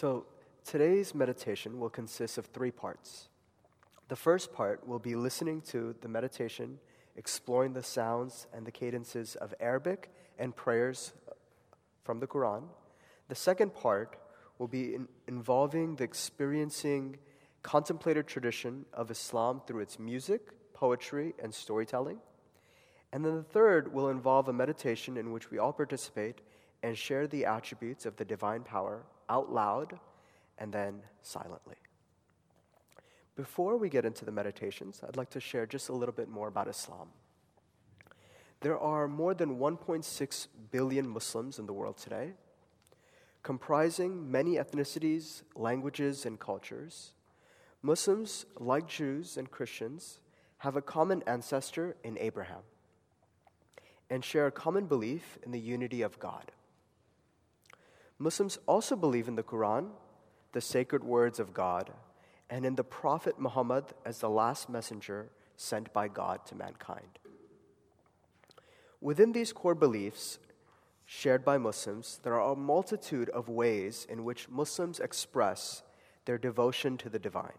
So, today's meditation will consist of three parts. The first part will be listening to the meditation, exploring the sounds and the cadences of Arabic and prayers from the Quran. The second part will be in involving the experiencing contemplative tradition of Islam through its music, poetry, and storytelling. And then the third will involve a meditation in which we all participate and share the attributes of the divine power out loud and then silently. Before we get into the meditations, I'd like to share just a little bit more about Islam. There are more than 1.6 billion Muslims in the world today, comprising many ethnicities, languages, and cultures. Muslims, like Jews and Christians, have a common ancestor in Abraham and share a common belief in the unity of God. Muslims also believe in the Quran, the sacred words of God, and in the Prophet Muhammad as the last messenger sent by God to mankind. Within these core beliefs shared by Muslims, there are a multitude of ways in which Muslims express their devotion to the divine.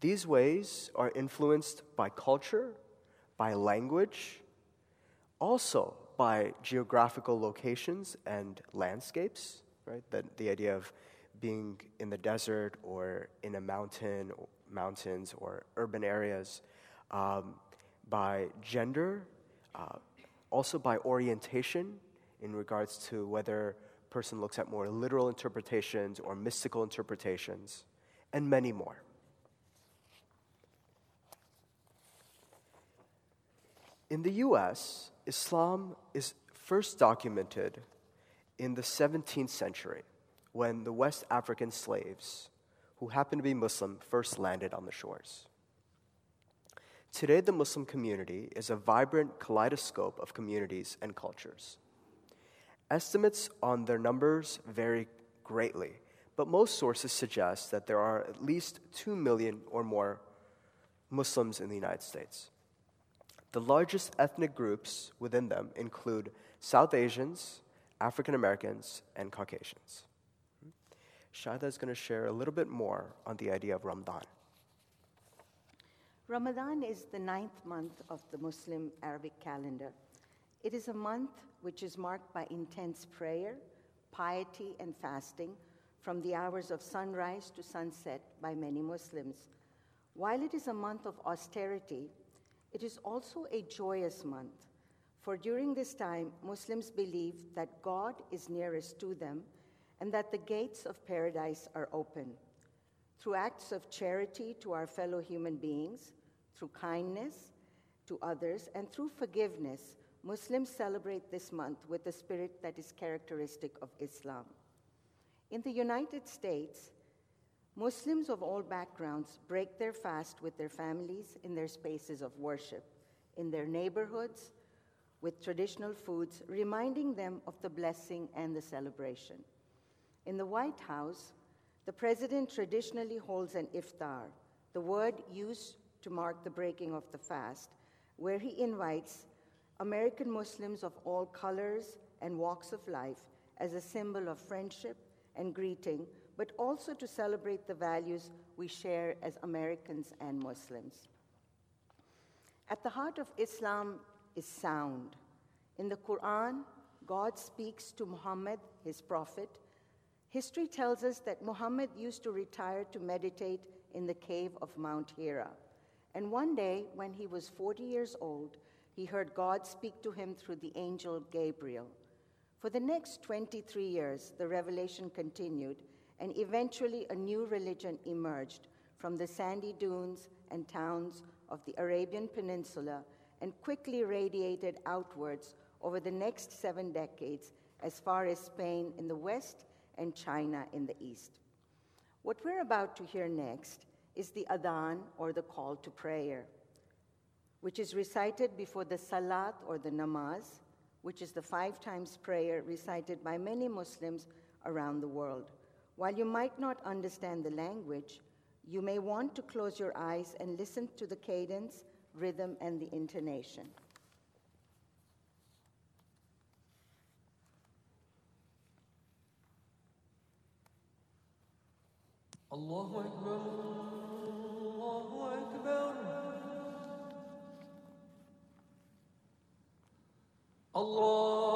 These ways are influenced by culture, by language, also by geographical locations and landscapes, right? The, the idea of being in the desert or in a mountain, mountains or urban areas, um, by gender, uh, also by orientation in regards to whether person looks at more literal interpretations or mystical interpretations, and many more. In the US, Islam is first documented in the 17th century when the West African slaves, who happened to be Muslim, first landed on the shores. Today, the Muslim community is a vibrant kaleidoscope of communities and cultures. Estimates on their numbers vary greatly, but most sources suggest that there are at least 2 million or more Muslims in the United States. The largest ethnic groups within them include South Asians, African Americans, and Caucasians. Shahida is going to share a little bit more on the idea of Ramadan. Ramadan is the ninth month of the Muslim Arabic calendar. It is a month which is marked by intense prayer, piety, and fasting from the hours of sunrise to sunset by many Muslims. While it is a month of austerity, it is also a joyous month, for during this time, Muslims believe that God is nearest to them and that the gates of paradise are open. Through acts of charity to our fellow human beings, through kindness to others, and through forgiveness, Muslims celebrate this month with the spirit that is characteristic of Islam. In the United States, Muslims of all backgrounds break their fast with their families in their spaces of worship, in their neighborhoods, with traditional foods, reminding them of the blessing and the celebration. In the White House, the president traditionally holds an iftar, the word used to mark the breaking of the fast, where he invites American Muslims of all colors and walks of life as a symbol of friendship and greeting but also to celebrate the values we share as Americans and Muslims. At the heart of Islam is sound. In the Quran, God speaks to Muhammad, his prophet. History tells us that Muhammad used to retire to meditate in the cave of Mount Hira. And one day, when he was 40 years old, he heard God speak to him through the angel Gabriel. For the next 23 years, the revelation continued and eventually a new religion emerged from the sandy dunes and towns of the Arabian Peninsula and quickly radiated outwards over the next seven decades as far as Spain in the west and China in the east. What we're about to hear next is the adhan or the call to prayer, which is recited before the salat or the namaz, which is the five times prayer recited by many Muslims around the world. While you might not understand the language, you may want to close your eyes and listen to the cadence, rhythm, and the intonation. Allahu Akbar, Allahu Akbar. Allah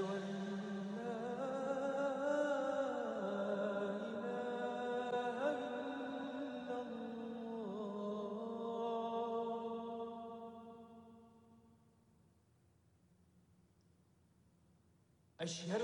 أشهد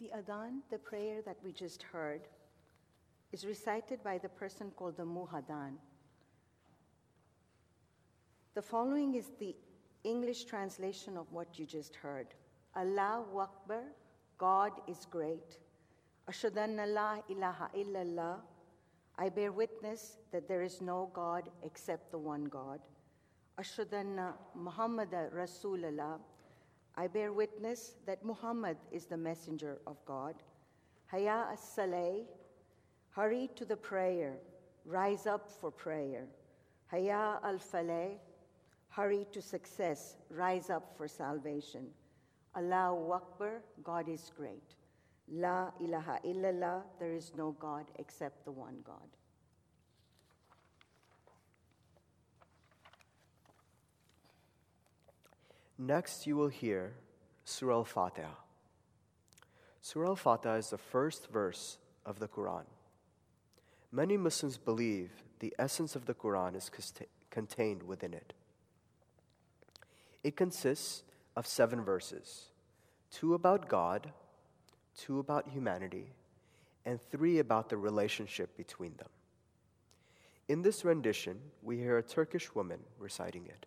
The Adhan, the prayer that we just heard, is recited by the person called the Muhadhan. The following is the English translation of what you just heard Allahu Akbar, God is great. Ashadanna la ilaha illallah. I bear witness that there is no God except the one God. Ashadanna Muhammad Rasulallah. I bear witness that Muhammad is the messenger of God. Haya as-saleh, hurry to the prayer, rise up for prayer. Haya al-faleh, hurry to success, rise up for salvation. Allahu Akbar, God is great. La ilaha illallah, there is no God except the one God. Next, you will hear Surah Al Fatiha. Surah Al Fatiha is the first verse of the Quran. Many Muslims believe the essence of the Quran is contained within it. It consists of seven verses two about God, two about humanity, and three about the relationship between them. In this rendition, we hear a Turkish woman reciting it.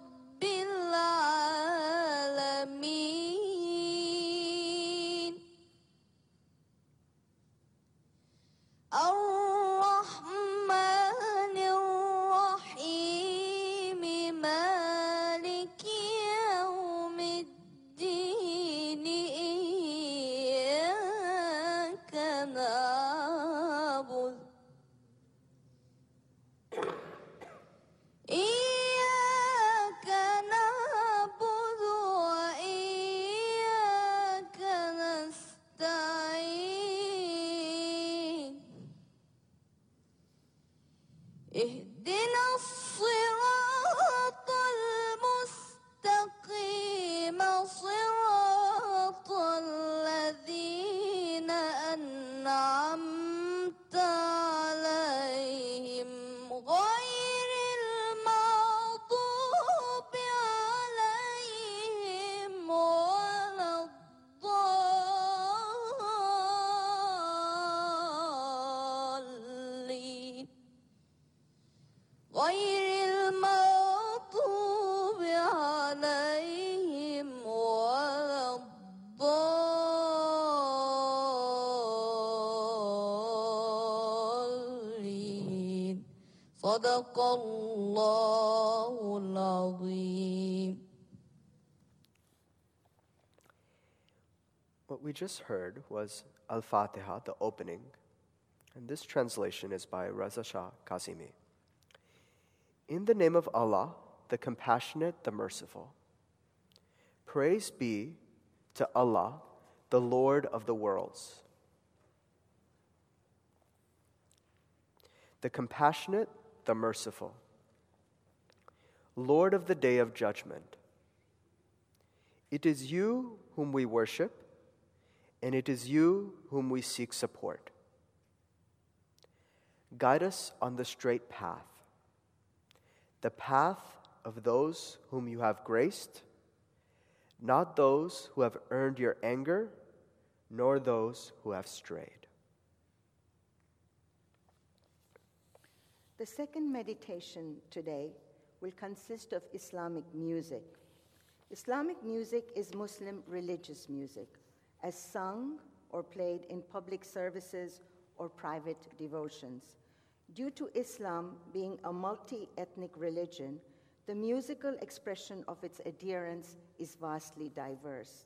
What we just heard was Al-Fatiha, the opening, and this translation is by Reza Shah Kazemi. In the name of Allah, the compassionate, the merciful. Praise be to Allah, the Lord of the worlds. The compassionate, the merciful. Lord of the day of judgment. It is you whom we worship, and it is you whom we seek support. Guide us on the straight path, the path of those whom you have graced, not those who have earned your anger, nor those who have strayed. The second meditation today will consist of Islamic music. Islamic music is Muslim religious music, as sung or played in public services or private devotions. Due to Islam being a multi ethnic religion, the musical expression of its adherents is vastly diverse.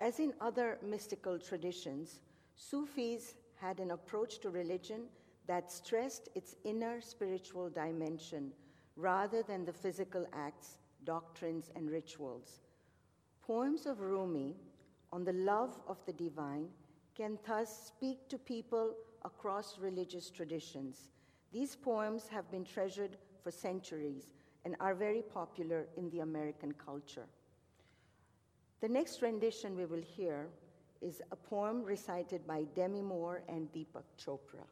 As in other mystical traditions, Sufis had an approach to religion that stressed its inner spiritual dimension rather than the physical acts, doctrines, and rituals. Poems of Rumi on the love of the divine can thus speak to people across religious traditions. These poems have been treasured for centuries and are very popular in the American culture. The next rendition we will hear is a poem recited by Demi Moore and Deepak Chopra.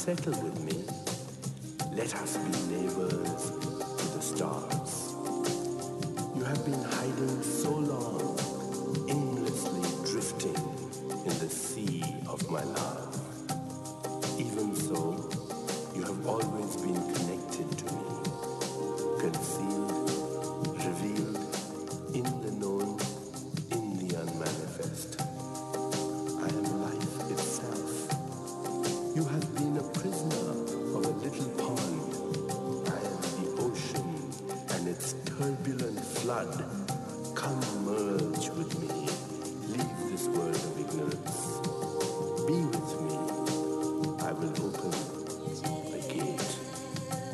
setas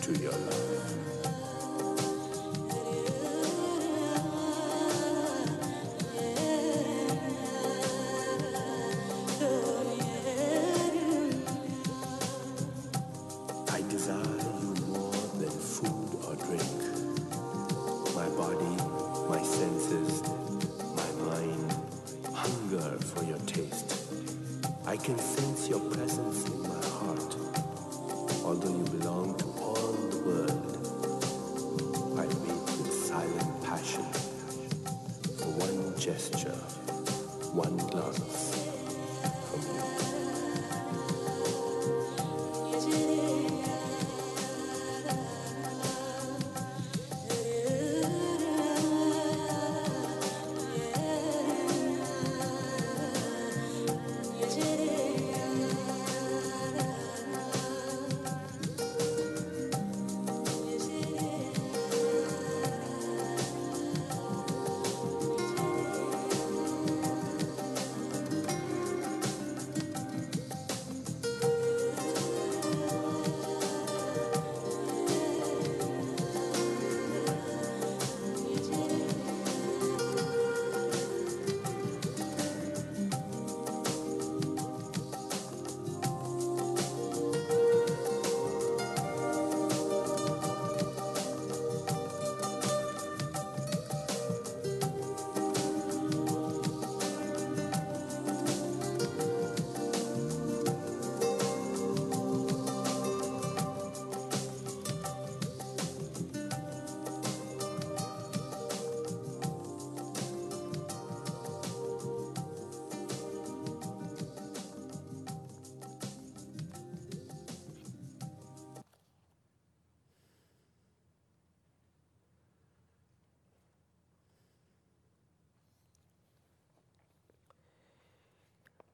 dünyada.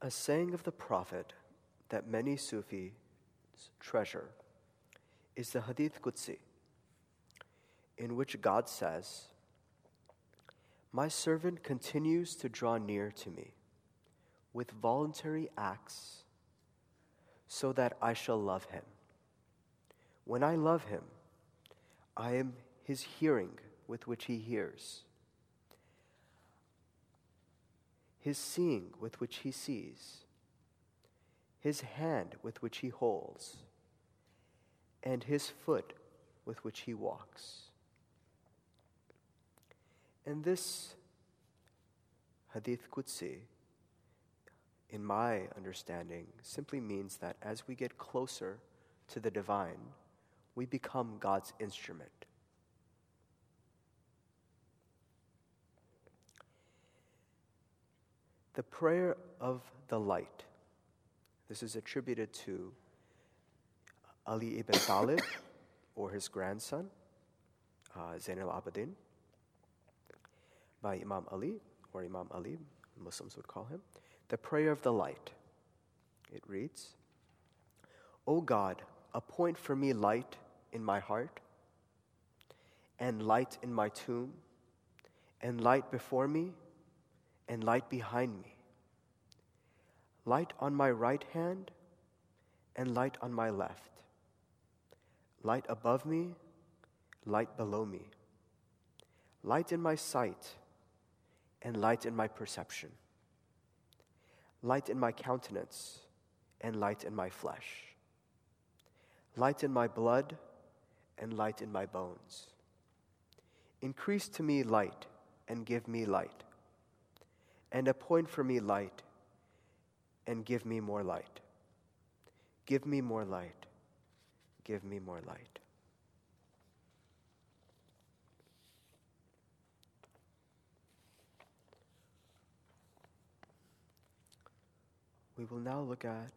a saying of the Prophet that many Sufis treasure is the Hadith Qudsi, in which God says, My servant continues to draw near to me with voluntary acts so that I shall love him. When I love him, I am his hearing with which he hears his seeing with which he sees, his hand with which he holds, and his foot with which he walks. And this Hadith Qudsi, in my understanding, simply means that as we get closer to the divine, we become God's instrument. The prayer of the light. This is attributed to Ali ibn Talib or his grandson, uh, Zain al Abidin, by Imam Ali, or Imam Ali, Muslims would call him. The prayer of the light. It reads O God, appoint for me light in my heart, and light in my tomb, and light before me, and light behind me. Light on my right hand, and light on my left. Light above me, light below me. Light in my sight, and light in my perception. Light in my countenance, and light in my flesh. Light in my blood, and light in my bones. Increase to me light, and give me light. And appoint for me light, and give me more light. Give me more light. Give me more light. We will now look at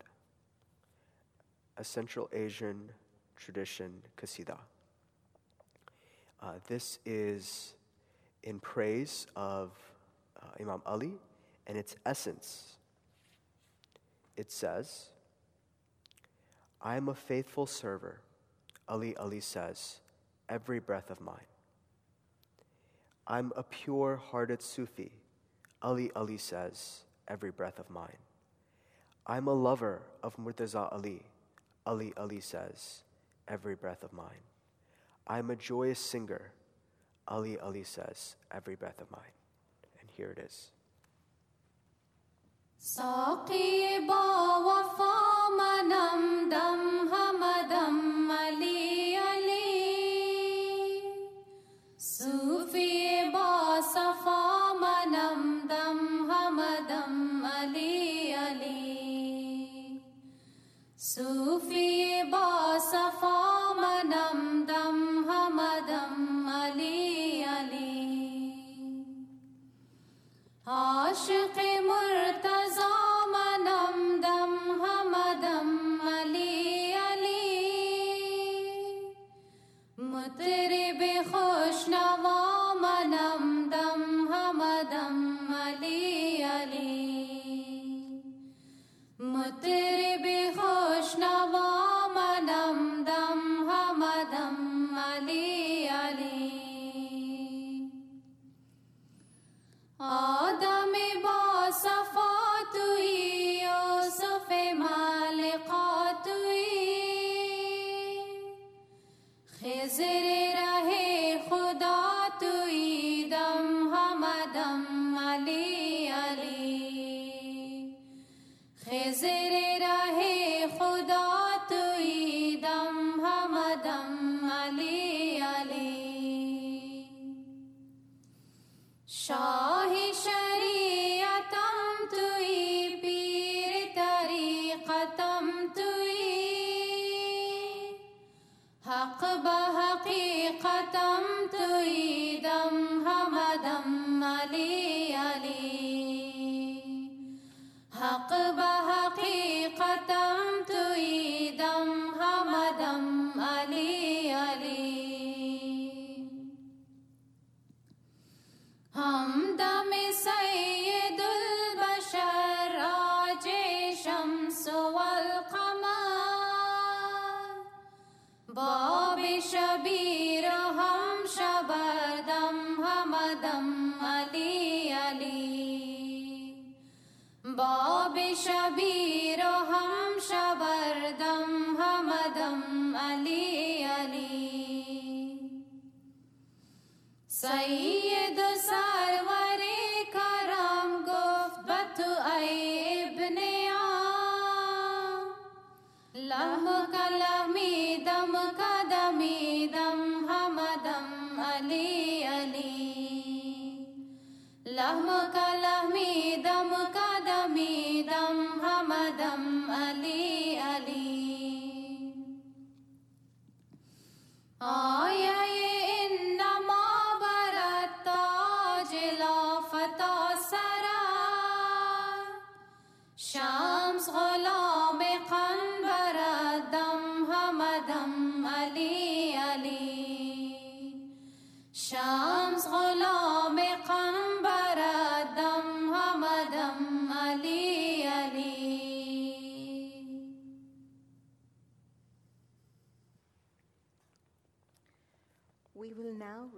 a Central Asian tradition, Qasida. Uh, this is in praise of uh, Imam Ali and its essence. It says, I am a faithful server, Ali Ali says, every breath of mine. I'm a pure hearted Sufi, Ali Ali says, every breath of mine. I'm a lover of Murtaza Ali, Ali Ali says, every breath of mine. I'm a joyous singer, Ali Ali says, every breath of mine. And here it is. Saqi با وفا منم دم همدم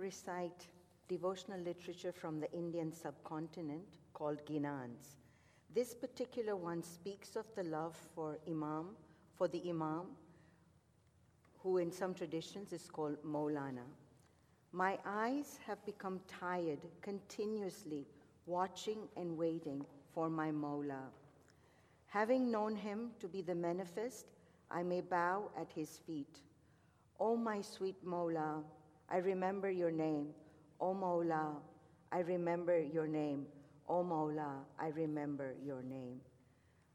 recite devotional literature from the Indian subcontinent called Ginans. This particular one speaks of the love for Imam, for the Imam, who in some traditions is called Maulana. My eyes have become tired continuously watching and waiting for my Mawla. Having known him to be the manifest, I may bow at his feet. O my sweet Mawla, I remember your name. Oh, o Mawla, I remember your name. Oh, o Mawla, I remember your name.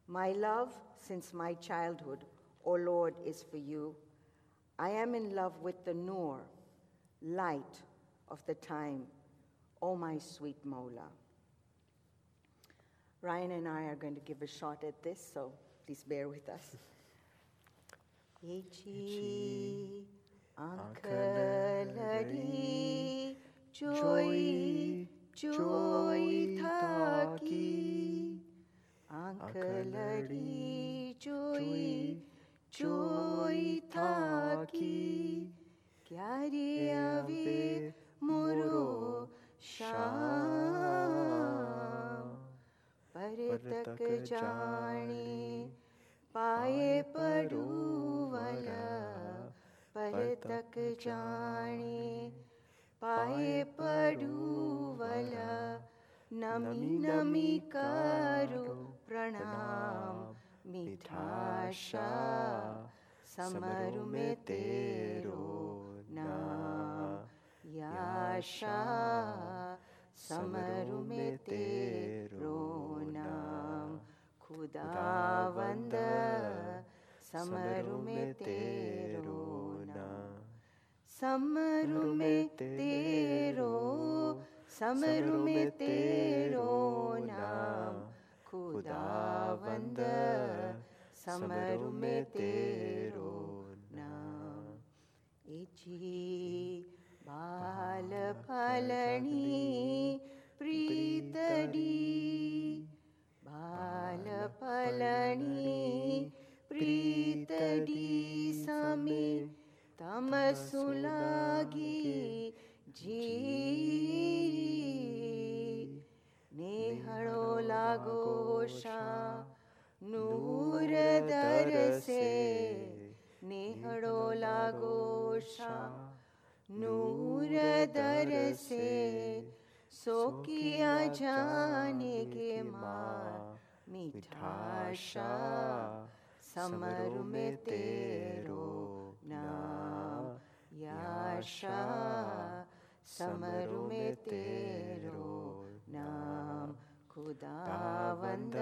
My love since my childhood, O Lord, is for you. I am in love with the Noor, light of the time, O my sweet Mawla. Ryan and I are going to give a shot at this, so please bear with us. Ichi لڑی چوئی چوئی تھا کی آنکھ لڑی چوئی چوئی تھا کی کیا رے اوے مرو شام پر تک جانے پائے پڑو والا पर तक जाने पाए पड़ूवला नमी नमी करो प्रणाम मिठाशा समरु में तेरो नाम याशा समरु में तेरो नाम खुदावंद समरु में तेरो समरु में तेरो समरु में तेरो नाम खुदावंद समरु में तेरो नाम इची बाल फलनी प्रीतडी बाल फलनी प्रीतडी समे تمسلاگی جی نیہڑو لاگو شا نور در سے نیہڑو لاگو شا نور در سے سوکیا جانے کے ماں میٹھا شا سمر میں تیرو نام یا شاہ سمرو میں تیرو نام خدا وند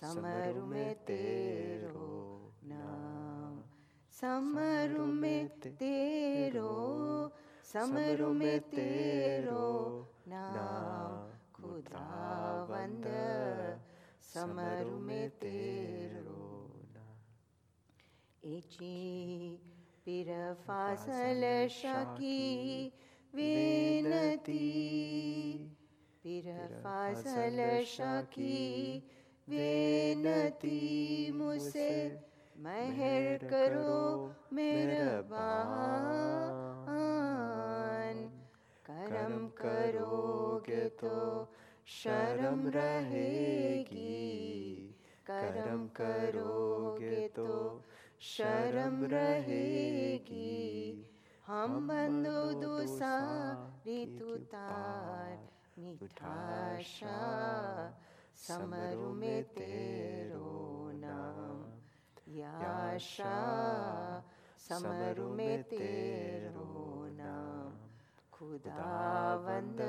سمرو میں تیرو نام سمرو میں تیرو سمرو میں تیرو نام خدا وند سمرو میں تیرو फासल शकी विनती पिर फासल शकी विनती मुझसे मेहर करो मेहरबान करम करोगे तो شرم رہے گی ہم بندو دو ساری تو تار میٹھا شاہ سمرو میں تیرو نام یا شاہ سمرو میں تیرو نام خدا بند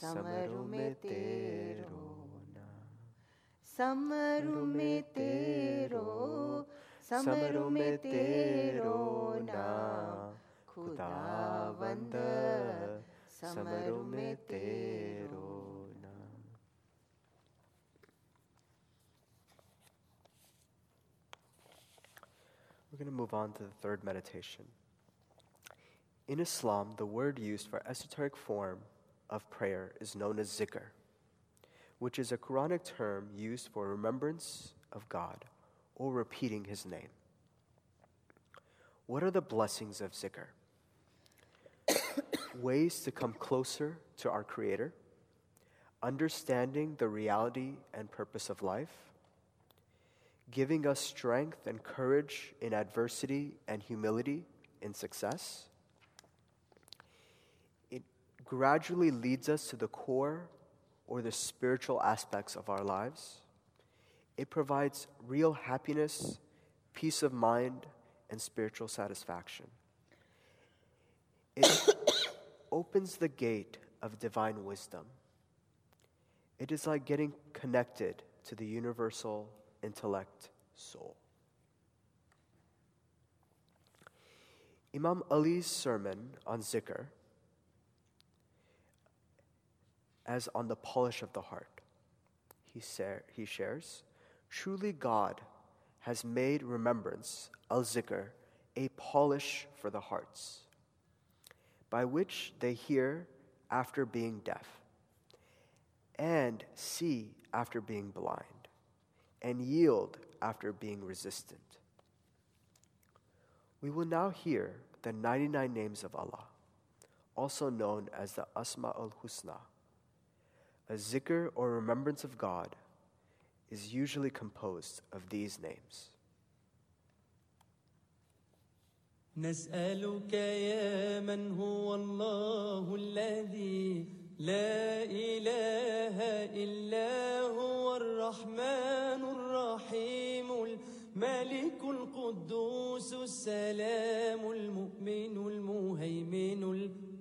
سمرو میں تیرو نام سمرو میں تیرو समरु में तेरो नाम खुदावंद समरु में तेरो नाम We're going to move on to the third meditation. In Islam, the word used for esoteric form of prayer is known as zikr, which is a Quranic term used for remembrance of God or repeating his name. What are the blessings of zikr? ways to come closer to our Creator, understanding the reality and purpose of life, giving us strength and courage in adversity and humility in success. It gradually leads us to the core or the spiritual aspects of our lives. It provides real happiness, peace of mind, and spiritual satisfaction. It opens the gate of divine wisdom. It is like getting connected to the universal intellect soul. Imam Ali's sermon on zikr, as on the polish of the heart, he, he shares, truly God has made remembrance, al zikr, a polish for the hearts, by which they hear after being deaf, and see after being blind, and yield after being resistant. We will now hear the 99 names of Allah, also known as the Asma al Husna. A zikr or remembrance of God is usually composed of these names. نسألك يا من هو الله الذي لا إله إلا هو الرحمن الرحيم الملك القدوس السلام المؤمن المهيمن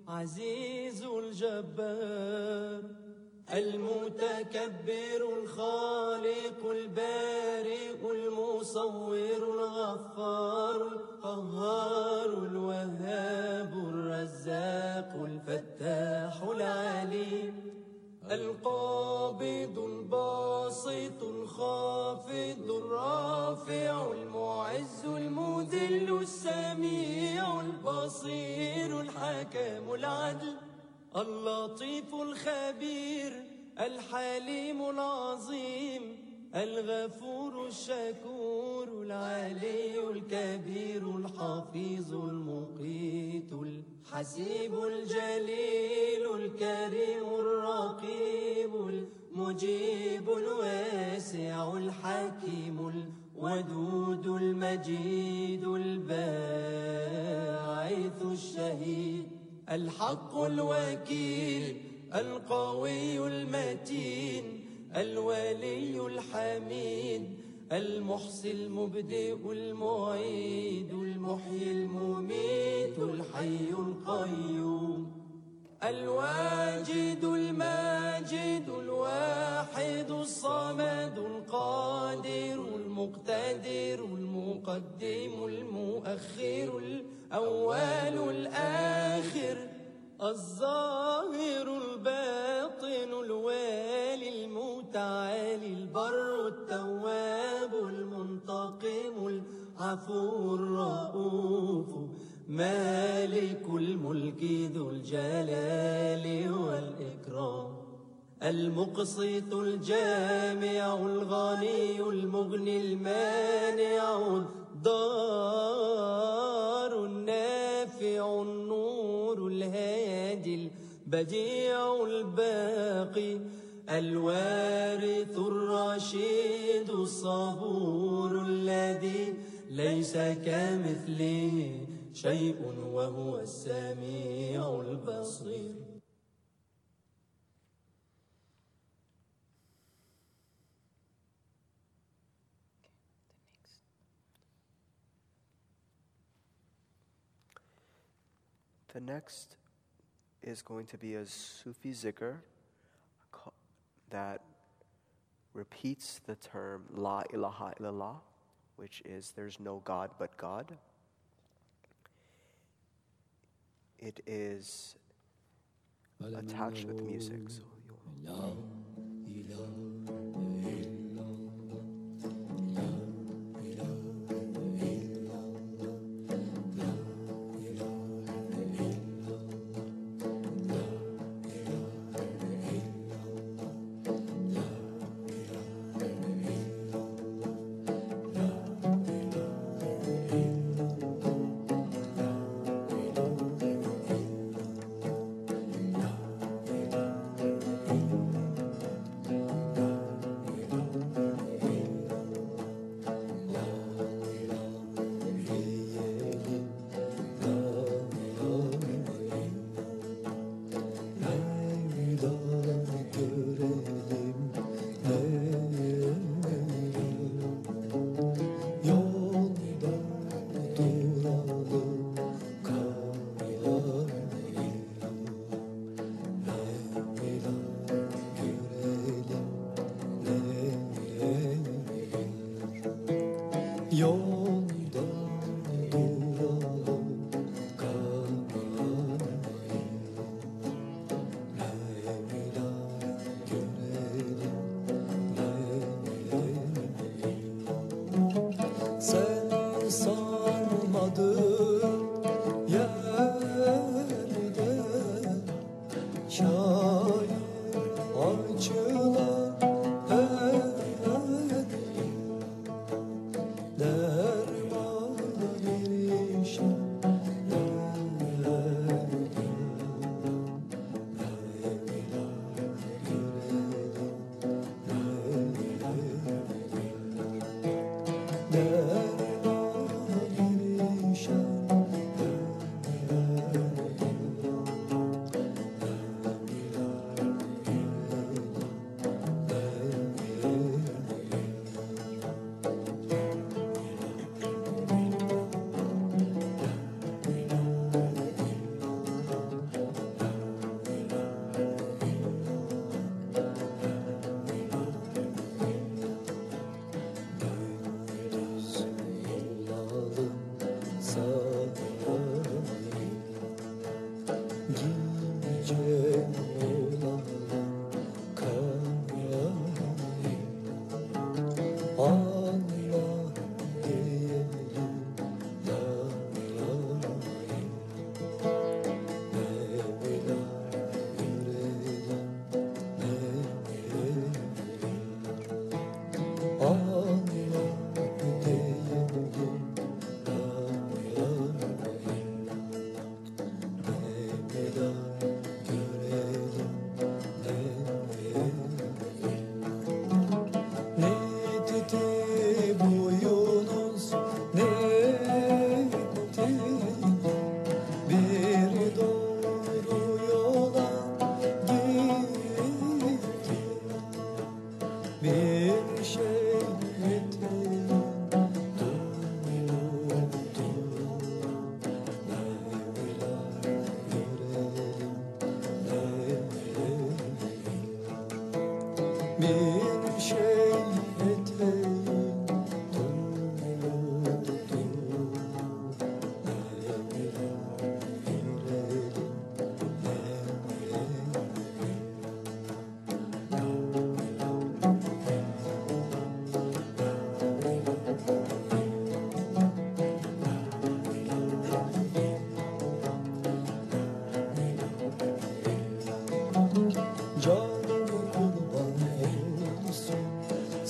العزيز الجبار المتكبر الخالق البارئ المصور الغفار القهار الوهاب الرزاق الفتاح العليم القابض الباسط الخافض الرافع المعز المذل السميع البصير الحكم العدل اللطيف الخبير الحليم العظيم الغفور الشكور العلي الكبير الحفيظ المقيت الحسيب الجليل الكريم الرقيب المجيب الواسع الحكيم الودود المجيد الباعث الشهيد. الحق الوكيل القوي المتين الولي الحميد المحصي المبدئ المعيد المحيي المميت الحي القيوم الواجد الماجد الواحد الصمد القادر المقتدر المقدم المؤخر الأول الآخر الظاهر الباطن الوالي المتعالي البر التواب المنتقم العفو الرؤوف مالك الملك ذو الجلال والإكرام المقسط الجامع الغني المغني المانع الضار النافع النور الهادي البديع الباقي الوارث الرشيد الصبور الذي ليس كمثله شيء وهو السميع البصير next is going to be a Sufi zikr that repeats the term La ilaha illallah, which is there's no God but God. It is attached with music. So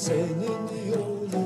senin yolun.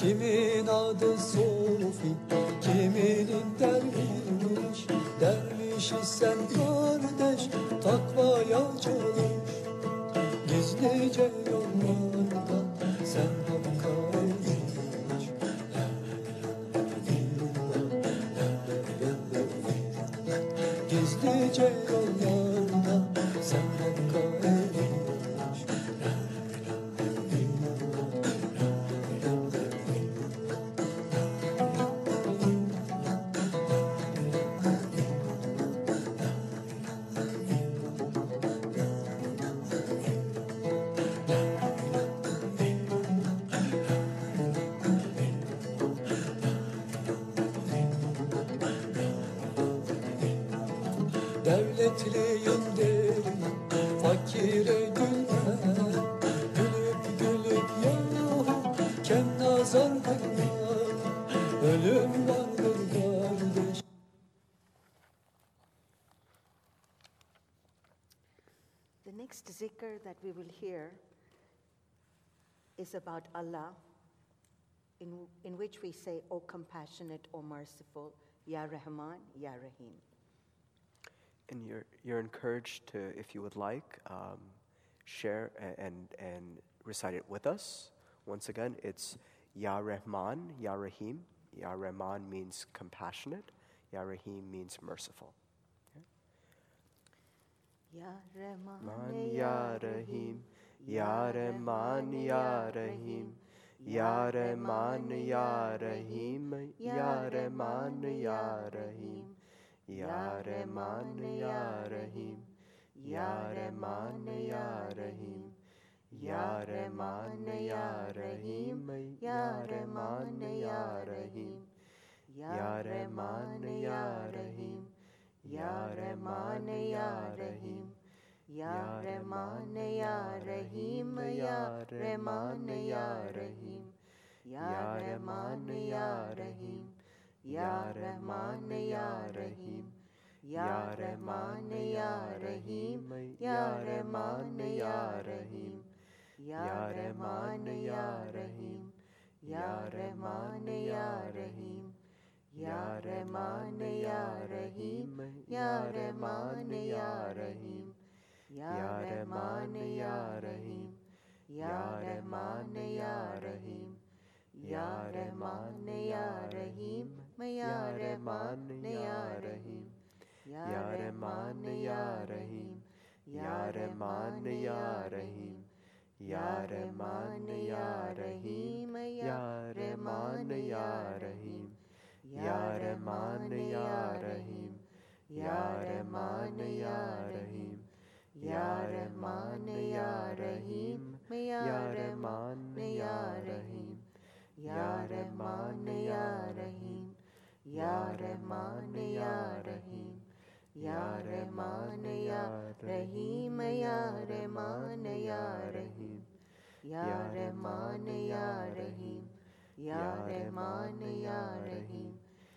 Kimin adı Sofi Fakire Gülüp gülüp yahu Ölüm vardır kardeş. The next zikr that we will hear is about Allah, in, in which we say, O compassionate, O merciful, Ya Rahman, Ya Rahim. And you're, you're encouraged to, if you would like, um, share a- and, and recite it with us. Once again, it's Ya Rahman, Ya Rahim. Ya Rahman means compassionate, Ya Rahim means merciful. Ya Rahman, Man Ya Rahim, Ya Rahman Ya Rahim, Ya Rahman Ya Rahim, Ya Rahman Ya Rahim, Ya Rahman Ya Rahim, Ya Rahman Ya Rahim, Ya Rahman Ya Rahim, Ya Rahman Ya Rahim, Ya Rahman Ya Rahim, Ya Rahman Ya Rahim. Ya Rahman Ya Rahim, Ya Rahman Ya Rahim, Ya Rahman Ya Rahim, Ya Rahman Ya Rahim, Ya Rahman Ya Rahim, Ya Rahman Ya Rahim, Ya Rahman Ya Rahim, Ya Rahman Ya Rahim, Ya Rahman Ya Rahim, Ya Rahman Ya Rahim. Ya Rahman Ya Rahim, Ya Rahman Ya Rahim, Ya Rahman Ya Rahim, Ya Rahman Ya Rahim, Ya Rahman Ya Rahim, Ya Rahman Ya Rahim, Ya Rahman Ya Rahim, Ya Rahman Ya Rahim, Ya Rahman Ya Rahim, Ya Rahman Ya Rahim. Ya Rahman Ya Rahim, Ya Rahman Ya Rahim, Ya Rahman Ya Rahim, Ya Rahman Ya Rahim, Ya Rahman Ya Rahim, Ya Rahman Ya Rahim, Ya Rahman Ya Rahim, Ya Rahman Ya Rahim,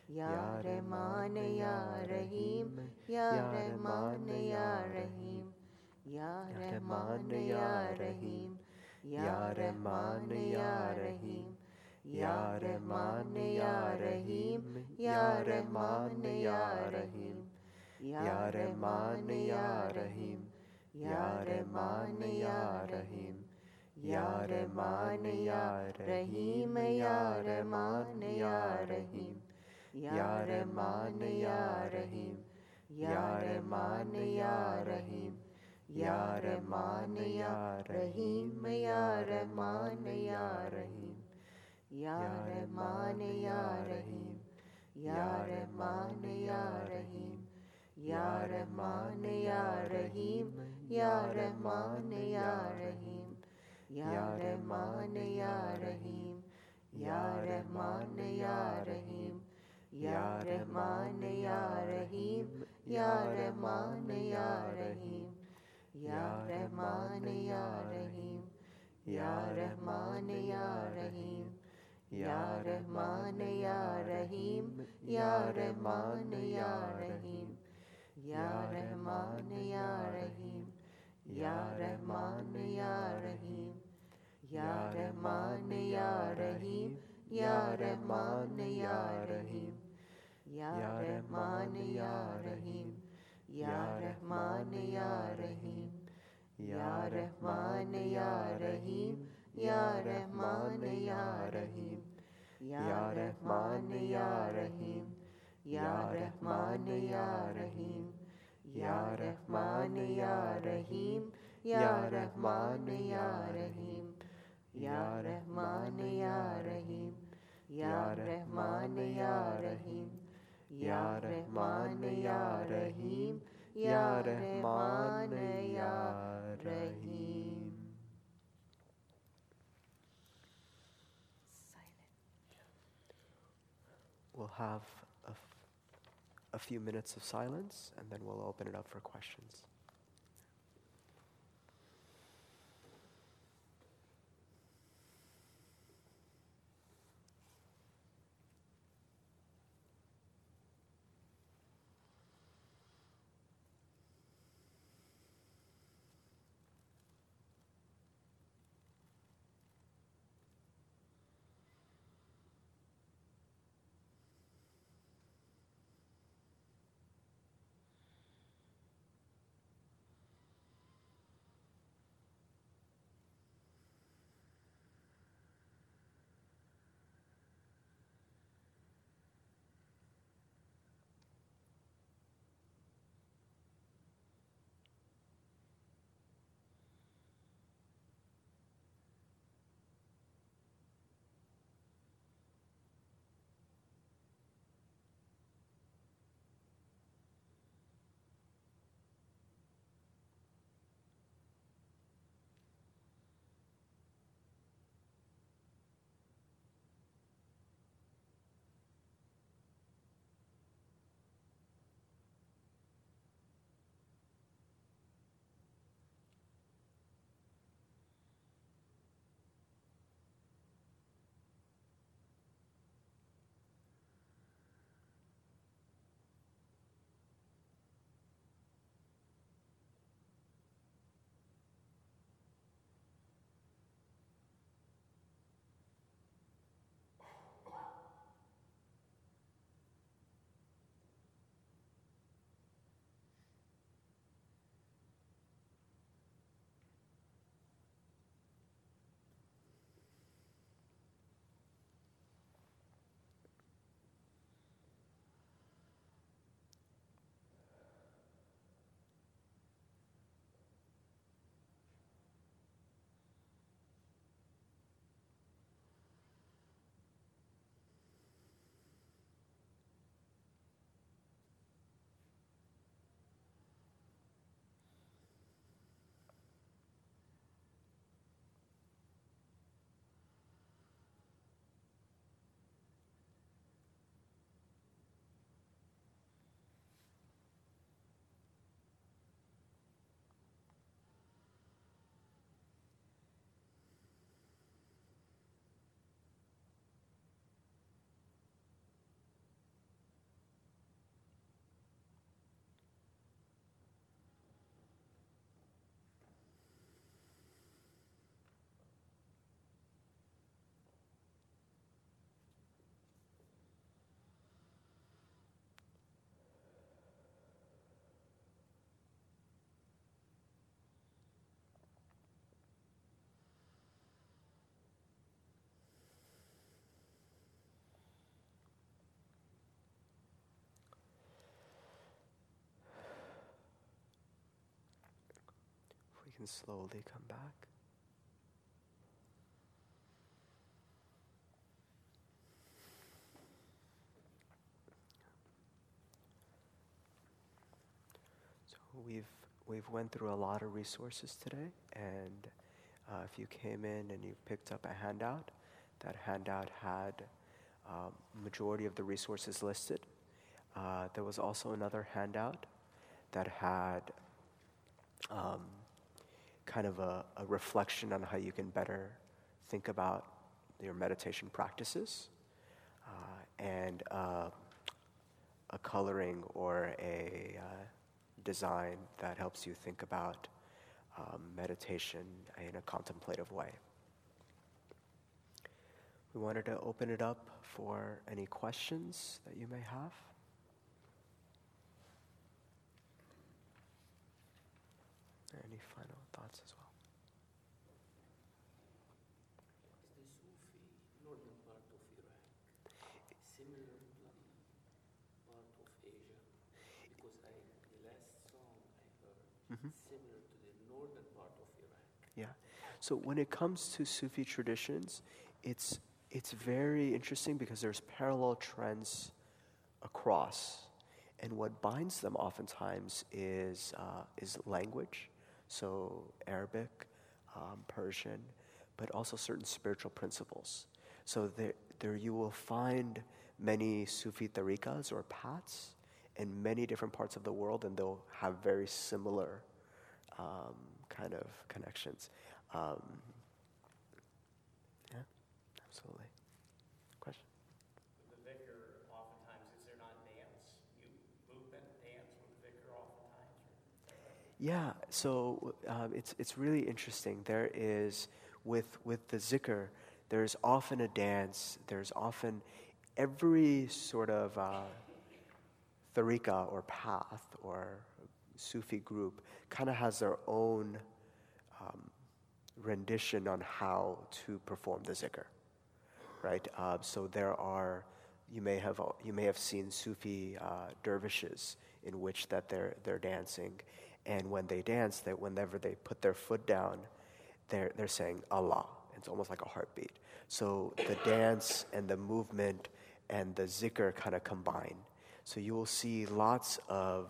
Ya Rahman Ya Rahim, Ya Rahman Ya Rahim. Ya Rahman Ya Rahim, Ya Rahman Ya Rahim, Ya Rahman Ya Rahim, Ya Rahman Ya Rahim, Ya Rahman Ya Rahim, Ya Rahman Ya Rahim, Ya Rahman Ya Rahim, Ya Rahman Ya Rahim, Ya Rahman Ya Rahim, Ya Rahman Ya Rahim. Ya Rahman Ya Rahim, Ya Rahman Ya Rahim, Ya Rahman Ya Rahim, Ya Rahman Ya Rahim, Ya Rahman Ya Rahim, Ya Rahman Ya Rahim, Ya Rahman Ya Rahim, Ya Rahman Ya Rahim, Ya Rahman Ya Rahim, Ya Rahman Ya Rahim. Ya Rahman Ya Rahim, Ya Rahman Ya Rahim, Ya Rahman Ya Rahim, Ya Rahman Ya Rahim, Ya Rahman Ya Rahim, Ya Rahman Ya Rahim, Ya Rahman Ya Rahim, Ya Rahman Ya Rahim Ya Rahman Ya Rahim Ya Rahman Ya Rahim Ya Rahman Ya Rahim Ya Rahman Ya Rahim Ya Rahman Ya Rahim Ya Rahman Ya Rahim Ya Rahman Ya Rahim Ya Rahman Ya Rahim Ya Rahman Ya Rahim Ya Rahman Ya Rahim Ya Rahman Ya Rahim Ya Rahman Ya Rahim We'll have a, f- a few minutes of silence and then we'll open it up for questions. Can slowly come back. So we've we've went through a lot of resources today, and uh, if you came in and you picked up a handout, that handout had um, majority of the resources listed. Uh, there was also another handout that had um, kind of a, a reflection on how you can better think about your meditation practices uh, and uh, a coloring or a uh, design that helps you think about um, meditation in a contemplative way. We wanted to open it up for any questions that you may have. Any final thoughts as well? the Sufi northern part of Iraq similar to part of Asia? Because I, the last song I heard similar to the northern part of Iraq. Yeah. So when it comes to Sufi traditions, it's it's very interesting because there's parallel trends across, and what binds them oftentimes is uh, is language, so Arabic, um, Persian, but also certain spiritual principles. So there there you will find many Sufi tariqas or paths in many different parts of the world, and they'll have very similar um, kind of connections. Um, yeah, absolutely. Question? The zikr, oftentimes, is there not dance, you movement, dance with the zikr oftentimes? Yeah, so um, it's, it's really interesting. There is, with, with the zikr, there's often a dance, there's often every sort of uh, tariqa or path or Sufi group kind of has their own um, rendition on how to perform the zikr, right? Uh, so there are, you may have, you may have seen Sufi uh, dervishes in which that they're, they're dancing, and when they dance, that whenever they put their foot down, they're, they're saying Allah. It's almost like a heartbeat. So the dance and the movement and the zikr kind of combine. So you will see lots of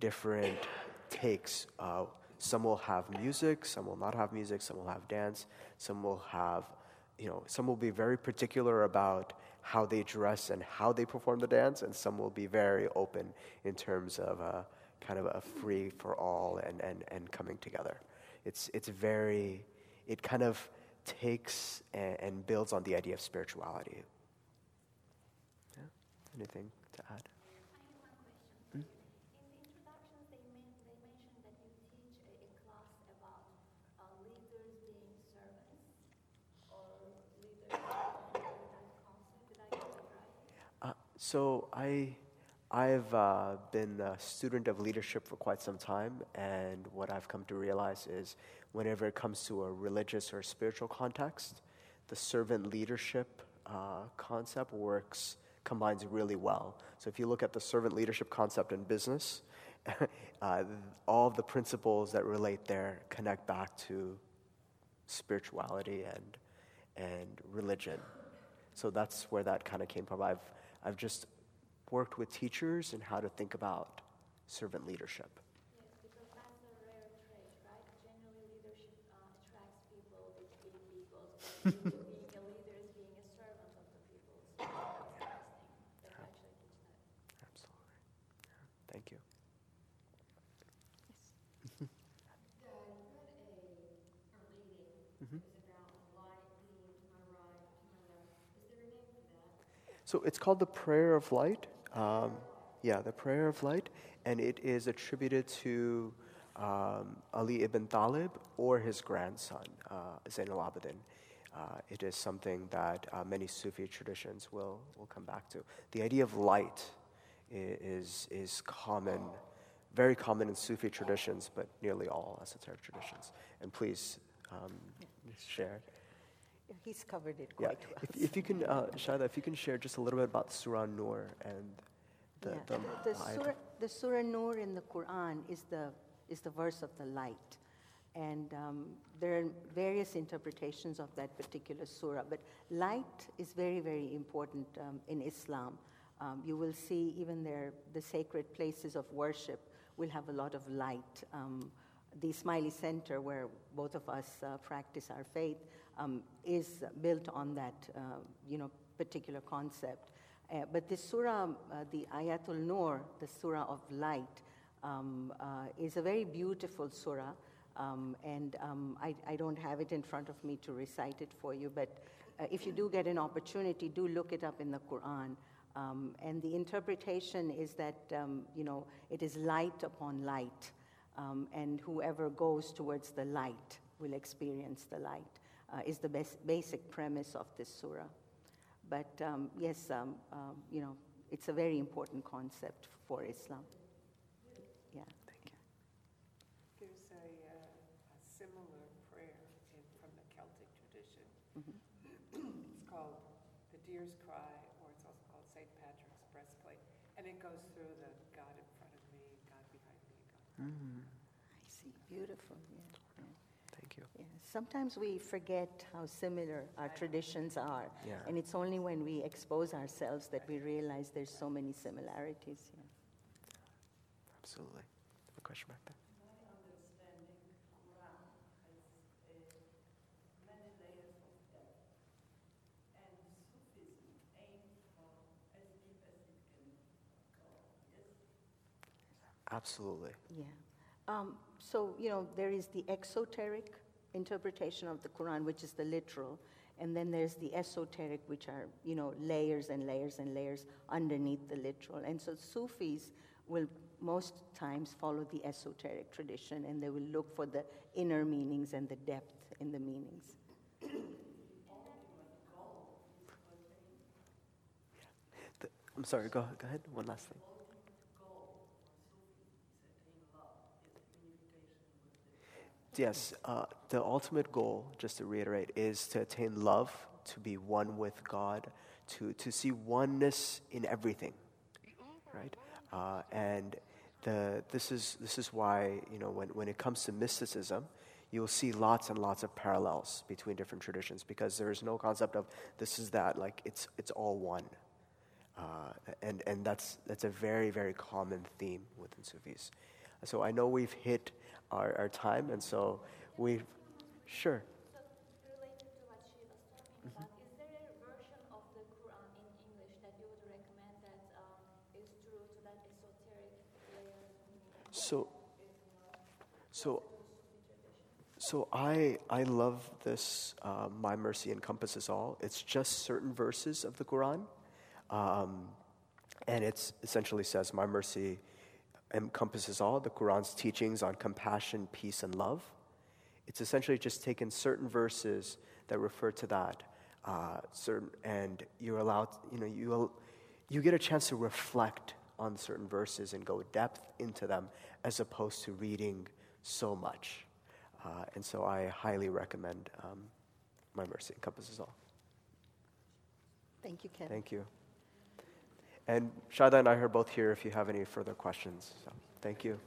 different takes. Uh, some will have music, some will not have music, some will have dance, some will have, you know, some will be very particular about how they dress and how they perform the dance, and some will be very open in terms of a, kind of a free for all and, and, and coming together. It's, it's very, it kind of takes and, and builds on the idea of spirituality. Yeah? Anything to add? In the introductions, they, men- they mentioned that you teach a, a class about uh, leaders being servants or leaders being that concept. Did I get that right? Uh, so I, I've uh, been a student of leadership for quite some time, and what I've come to realize is, whenever it comes to a religious or spiritual context, the servant leadership uh, concept works combines really well. So if you look at the servant leadership concept in business, uh, all of the principles that relate there connect back to spirituality and and religion. So that's where that kind of came from. I've, I've just worked with teachers and how to think about servant leadership. Yes, right? Leadership uh, attracts people with big egos. But being a leader is being a servant of the people. So that's interesting that you actually teach that. Absolutely. Yeah. Thank you. So it's called the Prayer of Light. Um, yeah, the Prayer of Light, and it is attributed to um, Ali ibn Talib or his grandson, uh, Zain al Abidin. Uh, it is something that uh, many Sufi traditions will, will come back to. The idea of light is, is common, very common in Sufi traditions, but nearly all esoteric traditions. And please um, share. He's covered it Yeah, quite well. if, if you can, uh, Shada, if you can share just a little bit about Surah Nur and the, Yeah. the, The surah, the surah Nur in the Quran is the, is the verse of the light. And um, there are various interpretations of that particular surah. But light is very, very important um, in Islam. Um, you will see even there, the sacred places of worship will have a lot of light. Um, the Ismaili Center, where both of us uh, practice our faith, um, is built on that, uh, you know, particular concept. Uh, but the surah, uh, the Ayatul Nur, the surah of light, um, uh, is a very beautiful surah. Um, and um, I, I don't have it in front of me to recite it for you, but uh, if you do get an opportunity, do look it up in the Quran. Um, and the interpretation is that, um, you know, it is light upon light. And whoever goes towards the light will experience the light, uh, is the bas- basic premise of this surah. But um, yes, um, um, you know, it's a very important concept for Islam. Yeah. There's a, uh, a similar prayer in, from the Celtic tradition. it's called the Deer's Cry, or it's also called St. Patrick's Breastplate. And it goes through the God in front of me, God behind me, God. I see. Beautiful. Yeah. yeah. Thank you. Yeah. Sometimes we forget how similar our traditions are. Yeah. And it's only when we expose ourselves that we realize there's so many similarities. Yeah. Absolutely. A question back there. Absolutely. Yeah. Um, so, you know, there is the exoteric interpretation of the Quran, which is the literal, and then there's the esoteric, which are, you know, layers and layers and layers underneath the literal. And so Sufis will most times follow the esoteric tradition and they will look for the inner meanings and the depth in the meanings. I'm sorry, go, go ahead. One last thing. Yes, uh, the ultimate goal, just to reiterate, is to attain love, to be one with God, to, to see oneness in everything, right? Uh, and the, this, is, this is why, you know, when, when it comes to mysticism, you'll see lots and lots of parallels between different traditions because there is no concept of this is that, like it's, it's all one. Uh, and and that's, that's a very, very common theme within Sufis. So I know we've hit our, our time, and so we've, sure. So, so, so I I love this. Uh, My mercy encompasses all. It's just certain verses of the Quran, um, and it essentially says, "My mercy encompasses all." The Quran's teachings on compassion, peace, and love. It's essentially just taken certain verses that refer to that, uh, certain, and you're allowed. You know, you you get a chance to reflect on certain verses and go depth into them, as opposed to reading so much. Uh, and so I highly recommend um, My Mercy Encompasses All. Thank you, Kevin. Thank you. And Shada and I are both here if you have any further questions. So, thank you.